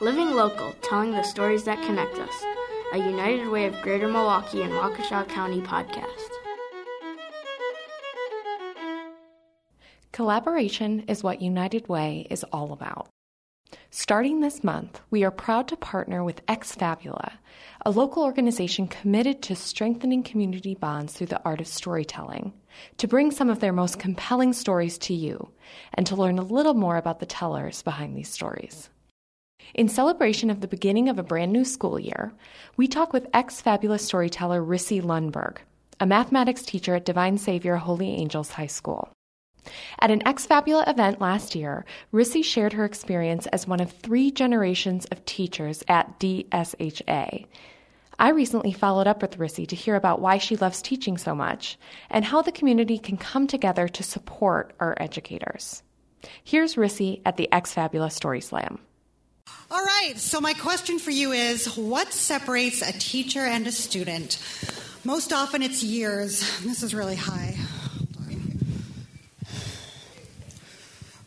Living Local, telling the stories that connect us. A United Way of Greater Milwaukee and Waukesha County podcast. Collaboration is what United Way is all about. Starting this month, we are proud to partner with Ex Fabula, a local organization committed to strengthening community bonds through the art of storytelling, to bring some of their most compelling stories to you, and to learn a little more about the tellers behind these stories. In celebration of the beginning of a brand new school year, we talk with ex Fabula storyteller Rissie Lundberg, a mathematics teacher at Divine Savior Holy Angels High School. At an Ex Fabula event last year, Rissie shared her experience as one of three generations of teachers at DSHA. I recently followed up with Rissie to hear about why she loves teaching so much and how the community can come together to support our educators. Here's Rissie at the Ex Fabula Story Slam. All right, so my question for you is what separates a teacher and a student? Most often it's years. This is really high.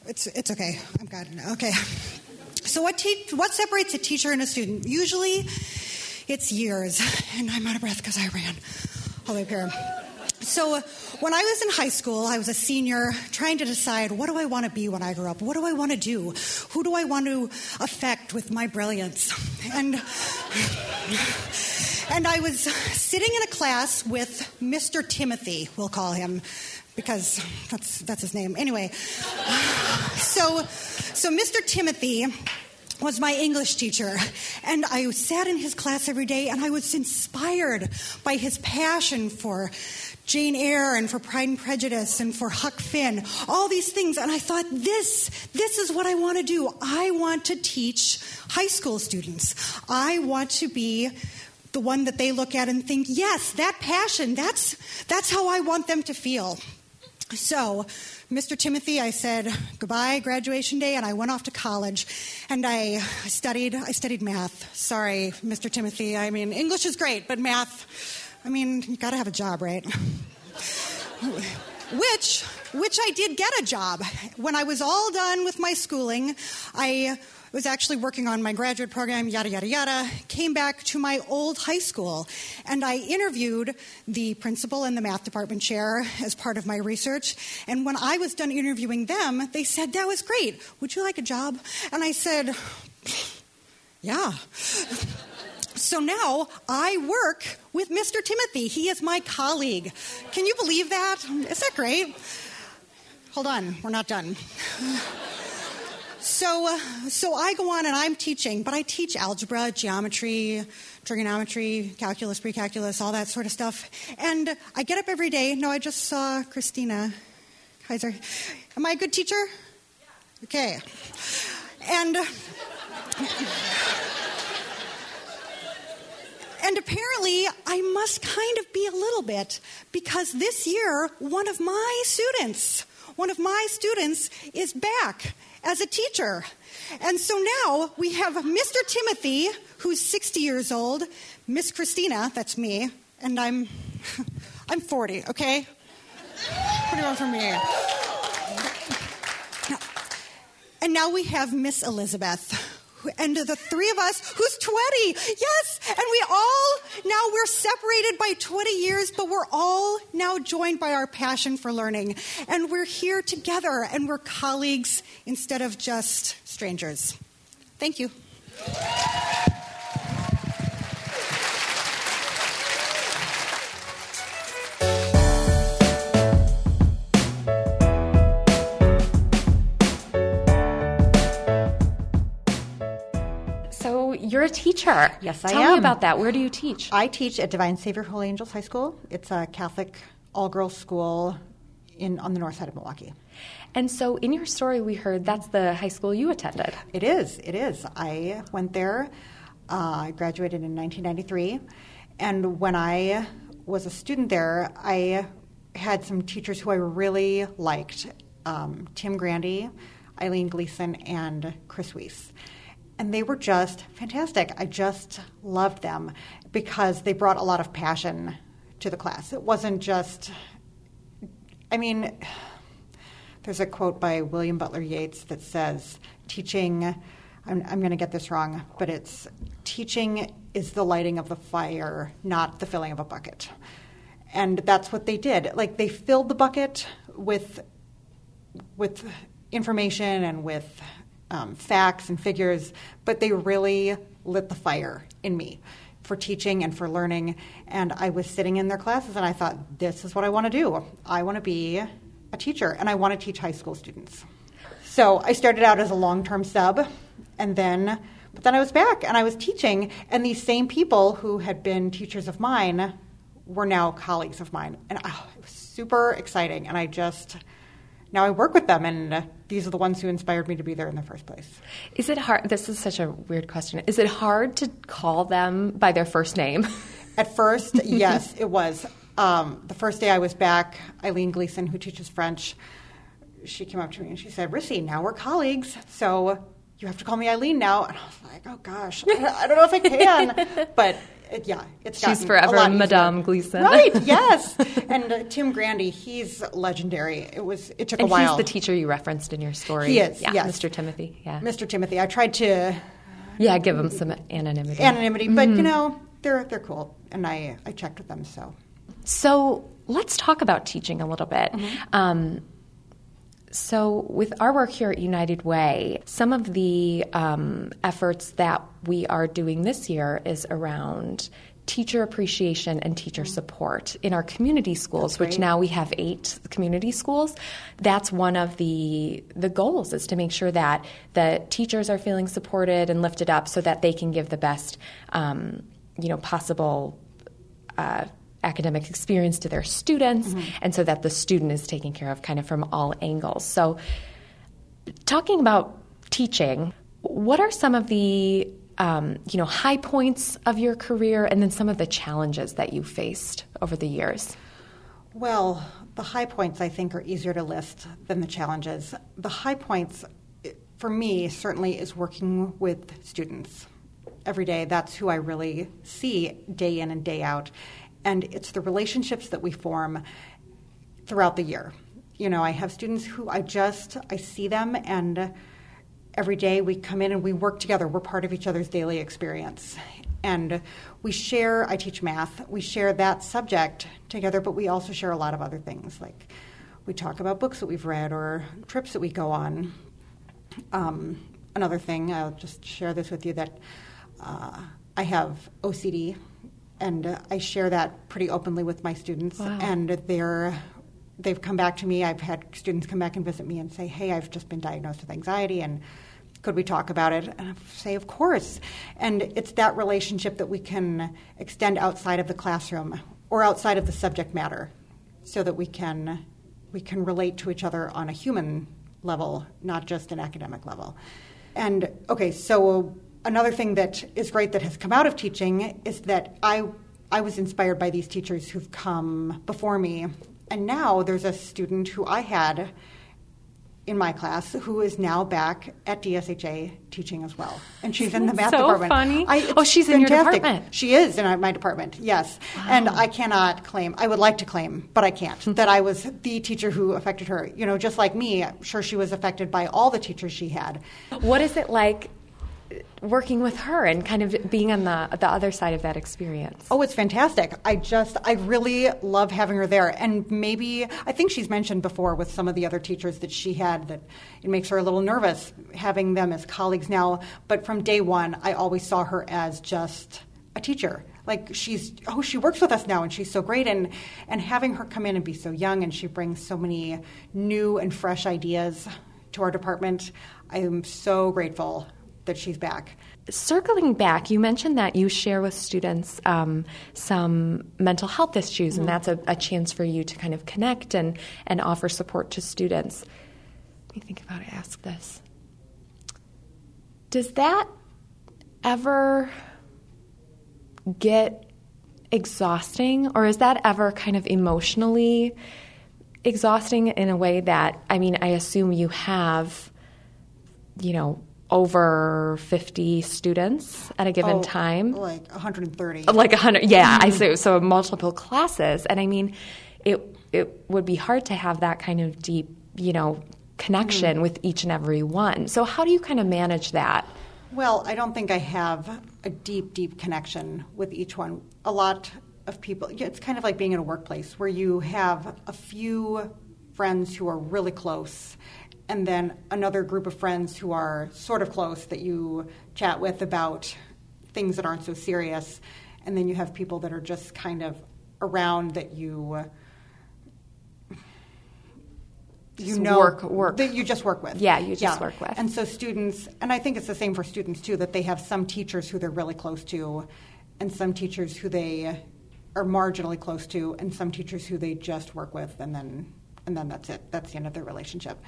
It's, it's okay. I'm good. Okay. So, what, te- what separates a teacher and a student? Usually it's years. And I'm out of breath because I ran all the way up here. So, uh, when I was in high school, I was a senior trying to decide what do I want to be when I grow up? What do I want to do? Who do I want to affect with my brilliance? And, and I was sitting in a class with Mr. Timothy, we'll call him because that's, that's his name. Anyway, so, so Mr. Timothy was my English teacher. And I sat in his class every day and I was inspired by his passion for Jane Eyre and for Pride and Prejudice and for Huck Finn, all these things. And I thought, this, this is what I want to do. I want to teach high school students. I want to be the one that they look at and think, yes, that passion, that's, that's how I want them to feel. So, Mr. Timothy, I said goodbye graduation day, and I went off to college, and I studied. I studied math. Sorry, Mr. Timothy. I mean, English is great, but math. I mean, you got to have a job, right? which, which I did get a job when I was all done with my schooling. I was actually working on my graduate program, yada, yada, yada, came back to my old high school and I interviewed the principal and the math department chair as part of my research. And when I was done interviewing them, they said, That was great. Would you like a job? And I said, Yeah. So now I work with Mr. Timothy. He is my colleague. Can you believe that? Is that great? Hold on, we're not done. So, uh, so I go on and I'm teaching, but I teach algebra, geometry, trigonometry, calculus, precalculus, all that sort of stuff. And I get up every day. No, I just saw Christina Kaiser. Am I a good teacher? Okay. And. And apparently, I must kind of be a little bit because this year, one of my students, one of my students is back as a teacher. And so now we have Mr. Timothy, who's 60 years old, Miss Christina, that's me, and I'm I'm 40, okay? What do from me? And now we have Miss Elizabeth, and the three of us who's 20 yes and we all now we're separated by 20 years but we're all now joined by our passion for learning. And we're here together and we're colleagues instead of just strangers. Thank you teacher. Yes, I Tell am. Tell me about that. Where do you teach? I teach at Divine Savior Holy Angels High School. It's a Catholic all girls school in on the north side of Milwaukee. And so, in your story, we heard that's the high school you attended. It is. It is. I went there. Uh, I graduated in 1993, and when I was a student there, I had some teachers who I really liked: um, Tim Grandy, Eileen Gleason, and Chris Weiss and they were just fantastic. I just loved them because they brought a lot of passion to the class. It wasn't just, I mean, there's a quote by William Butler Yeats that says, teaching I'm, I'm going to get this wrong, but it's teaching is the lighting of the fire, not the filling of a bucket. And that's what they did. Like they filled the bucket with with information and with um, facts and figures, but they really lit the fire in me for teaching and for learning. And I was sitting in their classes and I thought, this is what I want to do. I want to be a teacher and I want to teach high school students. So I started out as a long term sub and then. But then I was back and I was teaching, and these same people who had been teachers of mine were now colleagues of mine. And oh, it was super exciting. And I just, now I work with them, and these are the ones who inspired me to be there in the first place. Is it hard? This is such a weird question. Is it hard to call them by their first name? At first, yes, it was. Um, the first day I was back, Eileen Gleason, who teaches French, she came up to me and she said, Rissie, now we're colleagues, so you have to call me Eileen now. And I was like, oh gosh, I don't know if I can. but it, yeah, it's she's forever Madame. Gleason, right? Yes, and uh, Tim Grandy, he's legendary. It was it took and a while. he's the teacher you referenced in your story. He is, yeah, yes. Mr. Timothy. Yeah, Mr. Timothy. I tried to yeah give him some anonymity. Anonymity, but mm-hmm. you know they're they're cool, and I I checked with them so. So let's talk about teaching a little bit. Mm-hmm. Um, so, with our work here at United Way, some of the um, efforts that we are doing this year is around teacher appreciation and teacher support in our community schools which now we have eight community schools. That's one of the the goals is to make sure that the teachers are feeling supported and lifted up so that they can give the best um, you know possible uh, academic experience to their students, mm-hmm. and so that the student is taken care of kind of from all angles. So, talking about teaching, what are some of the um, you know high points of your career, and then some of the challenges that you faced over the years? Well, the high points I think are easier to list than the challenges. The high points, for me, certainly is working with students every day. That's who I really see day in and day out and it's the relationships that we form throughout the year. You know, I have students who I just I see them and every day we come in and we work together. We're part of each other's daily experience. And we share, I teach math, we share that subject together, but we also share a lot of other things. Like we talk about books that we've read or trips that we go on. Um, another thing, I'll just share this with you that uh, I have OCD, and I share that pretty openly with my students. Wow. And they're they've come back to me. I've had students come back and visit me and say, "Hey, I've just been diagnosed with anxiety, and could we talk about it?" And I say, "Of course." And it's that relationship that we can extend outside of the classroom or outside of the subject matter, so that we can we can relate to each other on a human level, not just an academic level. And okay, so another thing that is great that has come out of teaching is that I I was inspired by these teachers who've come before me, and now there's a student who I had in my class who is now back at DSHA teaching as well, and she's in the math so department. Funny. I, oh, she's fantastic. in your department. She is in my department. Yes, wow. and I cannot claim. I would like to claim, but I can't. that I was the teacher who affected her. You know, just like me. I'm sure she was affected by all the teachers she had. What is it like working with her and kind of being on the the other side of that experience. Oh, it's fantastic. I just I really love having her there. And maybe I think she's mentioned before with some of the other teachers that she had that it makes her a little nervous having them as colleagues now, but from day 1 I always saw her as just a teacher. Like she's oh she works with us now and she's so great and and having her come in and be so young and she brings so many new and fresh ideas to our department. I am so grateful that she's back. Circling back, you mentioned that you share with students um, some mental health issues, mm-hmm. and that's a, a, chance for you to kind of connect and, and offer support to students. Let me think about it, ask this. Does that ever get exhausting, or is that ever kind of emotionally exhausting in a way that, I mean, I assume you have, you know, over 50 students at a given oh, time. Like 130. Like 100, yeah, I see. So multiple classes. And I mean, it, it would be hard to have that kind of deep, you know, connection mm with each and every one. So how do you kind of manage that? Well, I don't think I have a deep, deep connection with each one. A lot of people, it's kind of like being in a workplace where you have a few friends who are really close and then another group of friends who are sort of close that you chat with about things that aren't so serious. And then you have people that are just kind of around that you you Just know work- work. that you just work with. Yeah, you just work with. And so students, and I think it's the same for students too, that they have some teachers who they're really close to, and some teachers who they are marginally close to, and some teachers who they just work with, and then and then that's it. That's the end of their relationship.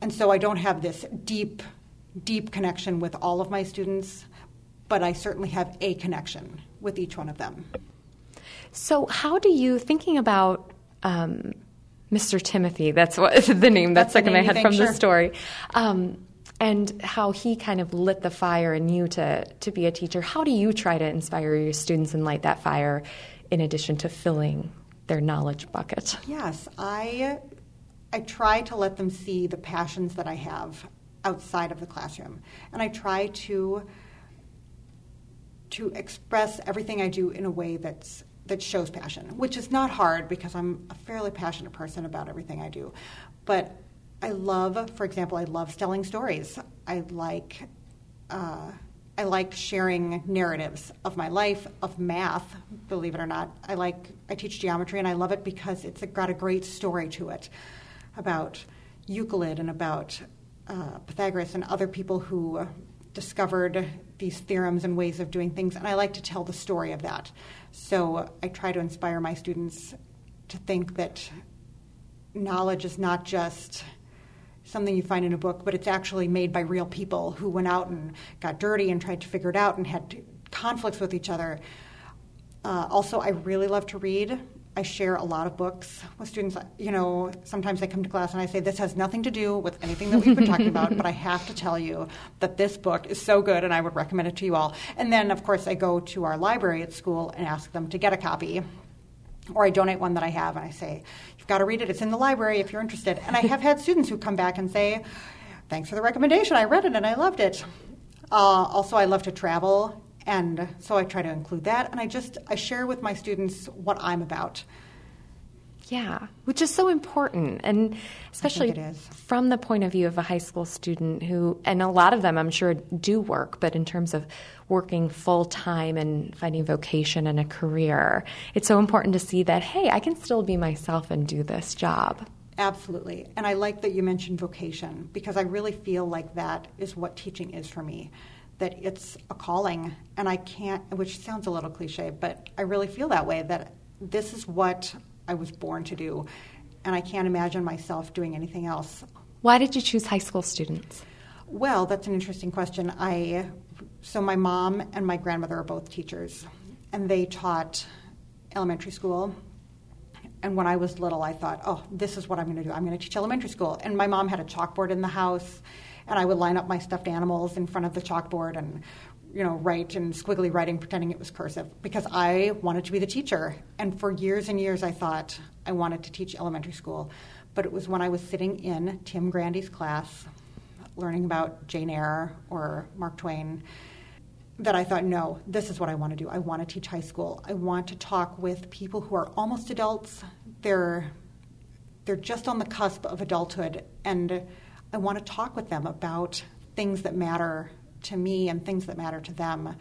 And so I don't have this deep, deep connection with all of my students, but I certainly have a connection with each one of them. So, how do you, thinking about um, Mr. Timothy, that's what the name that's, That's stuck the in my head from the story, um, and how he kind of lit the fire in you to, to be a teacher, how do you try to inspire your students and light that fire in addition to filling their knowledge bucket? Yes, I I try to let them see the passions that I have outside of the classroom, and I try to to express everything I do in a way that's that shows passion, which is not hard because I'm a fairly passionate person about everything I do. But I love, for example, I love telling stories. I like uh, I like sharing narratives of my life, of math. Believe it or not, I like I teach geometry, and I love it because it's got a great story to it about Euclid and about uh, Pythagoras and other people who uh, discovered these theorems and ways of doing things. And I like to tell the story of that. So I try to inspire my students to think that knowledge is not just something you find in a book, but it's actually made by real people who went out and got dirty and tried to figure it out and had conflicts with each other. Uh, also, I really love to read. I share a lot of books with students. You know, sometimes they come to class and I say, This has nothing to do with anything that we've been talking about, but I have to tell you that this book is so good and I would recommend it to you all. And then, of course, I go to our library at school and ask them to get a copy or I donate one that I have and I say, you've got to read it. It's in the library if you're interested. And I have had students who come back and say, thanks for the recommendation. I read it and I loved it. Uh, also, I love to travel, and so I try to include that. And I just I share with my students what I'm about. Yeah, which is so important, and especially from the point of view of a high school student who, and a lot of them, I'm sure, do work, but in terms of working full time and finding vocation and a career, it's so important to see that hey, I can still be myself and do this job. Absolutely. And I like that you mentioned vocation because I really feel like that is what teaching is for me. That it's a calling, and I can't, which sounds a little cliche, but I really feel that way that this is what I was born to do, and I can't imagine myself doing anything else. Why did you choose high school students? Well, that's an interesting question. I so my mom and my grandmother are both teachers, and they taught elementary school. And when I was little, I thought, "Oh, this is what I'm going to do. I'm going to teach elementary school." And my mom had a chalkboard in the house, and I would line up my stuffed animals in front of the chalkboard and you know, write and squiggly writing, pretending it was cursive, because I wanted to be the teacher. And for years and years, I thought I wanted to teach elementary school. But it was when I was sitting in Tim Grandy's class, learning about Jane Eyre or Mark Twain, that I thought, no, this is what I want to do. I want to teach high school. I want to talk with people who are almost adults. They're they're just on the cusp of adulthood, and I want to talk with them about things that matter to me and things that matter to them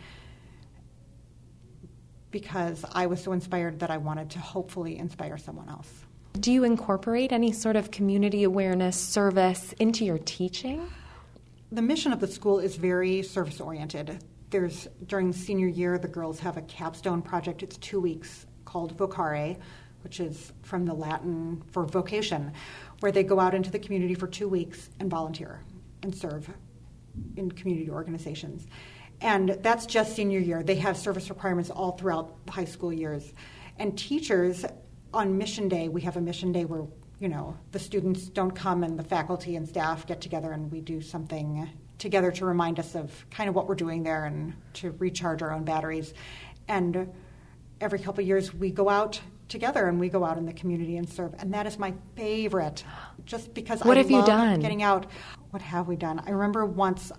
because I was so inspired that I wanted to hopefully inspire someone else. Do you incorporate any sort of community awareness service into your teaching? The mission of the school is very service oriented. There's during senior year, the girls have a capstone project. It's two weeks called Vocare, which is from the Latin for vocation, where they go out into the community for two weeks and volunteer and serve in community organizations. And that's just senior year. They have service requirements all throughout the high school years. And teachers, on mission day, we have a mission day where, you know, the students don't come and the faculty and staff get together and we do something together to remind us of kind of what we're doing there and to recharge our own batteries. And every couple of years we go out together and we go out in the community and serve. And that is my favorite, just because What I have you love done? getting out. What have we done? I remember once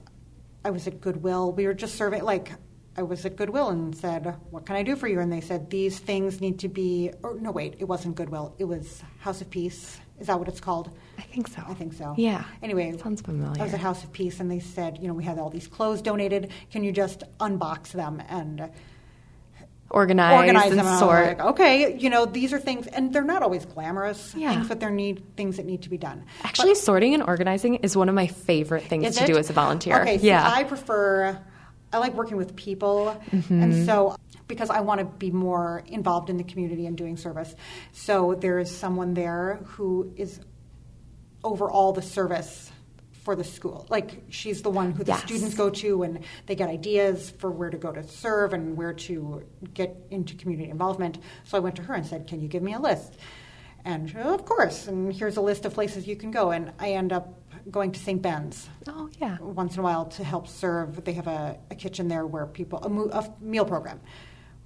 I was at Goodwill. We were just serving, like, I was at Goodwill and said, What can I do for you? And they said, These things need to be, or no, wait, it wasn't Goodwill. It was House of Peace. Is that what it's called? I think so. I think so. Yeah. Anyway, Sounds familiar. I was at House of Peace and they said, You know, we had all these clothes donated. Can you just unbox them and Organize, organize and them? And sort. like, okay, you know, these are things, and they're not always glamorous Yeah. things, but they're need, things that need to be done. But- Actually, sorting and organizing is one of my favorite things to it? do as a volunteer. Okay, see, yeah. I prefer. I like working with people, Mm-hmm. and so because I want to be more involved in the community and doing service. So there is someone there who is over all the service for the school. Like she's the one who the Yes. students go to, and they get ideas for where to go to serve and where to get into community involvement. So I went to her and said, "Can you give me a list?" And she, "Oh, of course. And here's a list of places you can go. And I end up going to St. Ben's oh, yeah. once in a while to help serve. They have a, a kitchen there where people, a, mo- a meal program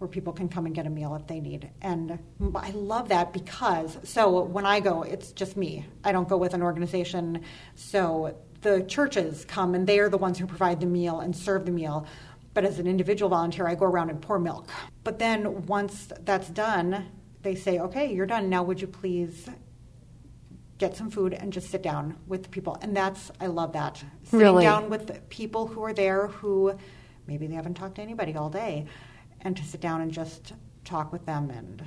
where people can come and get a meal if they need. And I love that because, so when I go, it's just me. I don't go with an organization. So the churches come and they are the ones who provide the meal and serve the meal. But as an individual volunteer, I go around and pour milk. But then once that's done, they say, okay, you're done. Now, would you please get some food and just sit down with the people. And that's I love that. Sitting Really? down with people who are there who maybe they haven't talked to anybody all day and to sit down and just talk with them and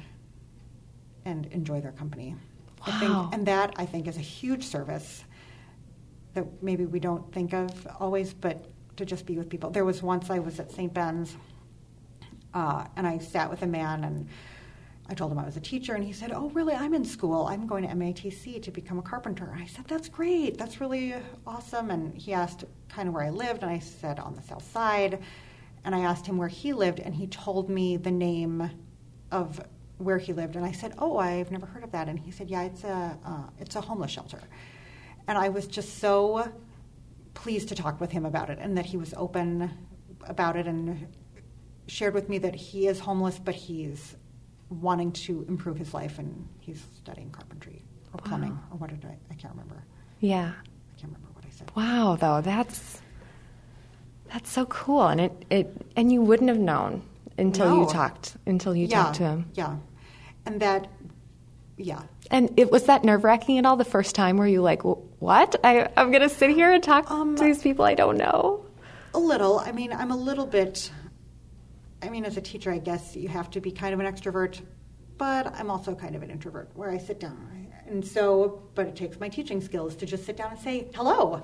and enjoy their company. I Wow. think and that I think is a huge service that maybe we don't think of always, but to just be with people. There was once I was at St. Ben's uh, and I sat with a man and I told him I was a teacher, and he said, "Oh, really? I'm in school. I'm going to MATC to become a carpenter." I said, "That's great. That's really awesome." And he asked kind of where I lived, and I said on the south side. And I asked him where he lived, and he told me the name of where he lived. And I said, "Oh, I've never heard of that." And he said, "Yeah, it's a uh, it's a homeless shelter." And I was just so pleased to talk with him about it, and that he was open about it, and shared with me that he is homeless, but he's wanting to improve his life, and he's studying carpentry or plumbing or what did I? I can't remember. Yeah. I can't remember what I said. Wow, though that's that's so cool, and it, it and you wouldn't have known until you talked until you yeah, talked to him. Yeah, and that, yeah, And it was that nerve wracking at all the first time where you like, "Wh- what? I, I'm going to sit here and talk Um, to these people I don't know. a little. I mean, I'm a little bit. I mean, as a teacher, I guess you have to be kind of an extrovert, but I'm also kind of an introvert where I sit down. And so, but it takes my teaching skills to just sit down and say, hello.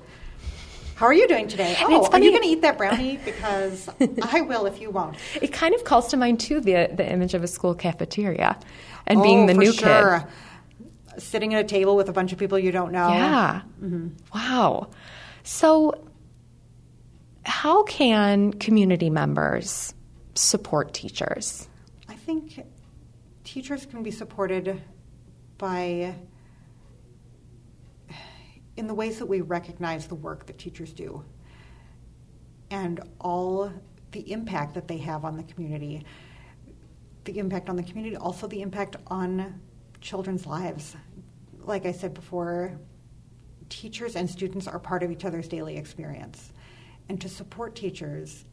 How are you doing today? And Oh, are you going to eat that brownie? Because I will if you won't. It kind of calls to mind too the the image of a school cafeteria and being Oh, the for new sure. Sitting at a table with a bunch of people you don't know. Yeah. Mm-hmm. Wow. So, how can community members support teachers? I think teachers can be supported by in the ways that we recognize the work that teachers do and all the impact that they have on the community the impact on the community also the impact on children's lives like i said before teachers and students are part of each other's daily experience and to support teachers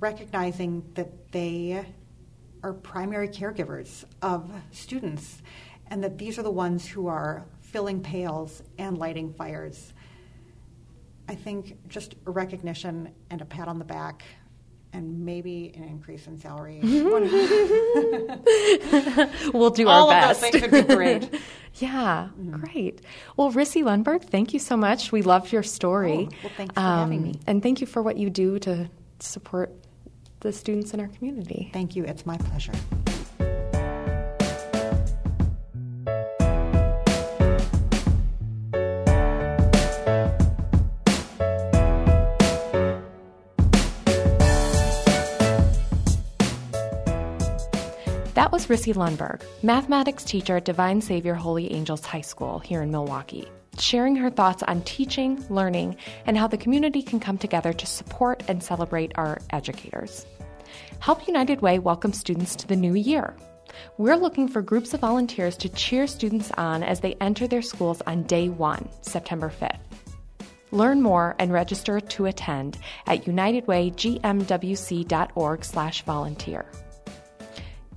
recognizing that they are primary caregivers of students and that these are the ones who are filling pails and lighting fires. I think just a recognition and a pat on the back and maybe an increase in salary. We'll do All our of best. those things would be great. yeah, mm-hmm. great. Well, Rissie Lundberg, thank you so much. We loved your story. Oh, well, thanks for having um, me. And thank you for what you do to support the students in our community. Thank you. It's my pleasure. Was Rissie Lundberg, mathematics teacher at Divine Savior Holy Angels High School here in Milwaukee, sharing her thoughts on teaching, learning, and how the community can come together to support and celebrate our educators. Help United Way welcomes students to the new year. We're looking for groups of volunteers to cheer students on as they enter their schools on day one, September 5th. Learn more and register to attend at unitedwaygmwc.org/volunteer.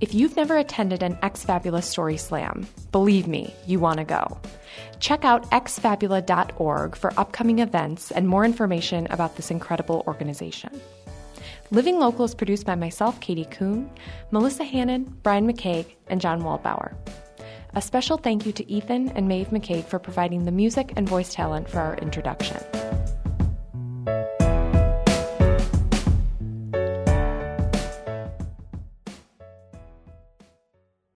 If you've never attended an Ex Fabula Story Slam, believe me, you want to go. Check out exfabula.org for upcoming events and more information about this incredible organization. Living Local is produced by myself, Katie Kuhn, Melissa Hannon, Brian McCaig, and John Waldbauer. A special thank you to Ethan and Maeve McCaig for providing the music and voice talent for our introduction.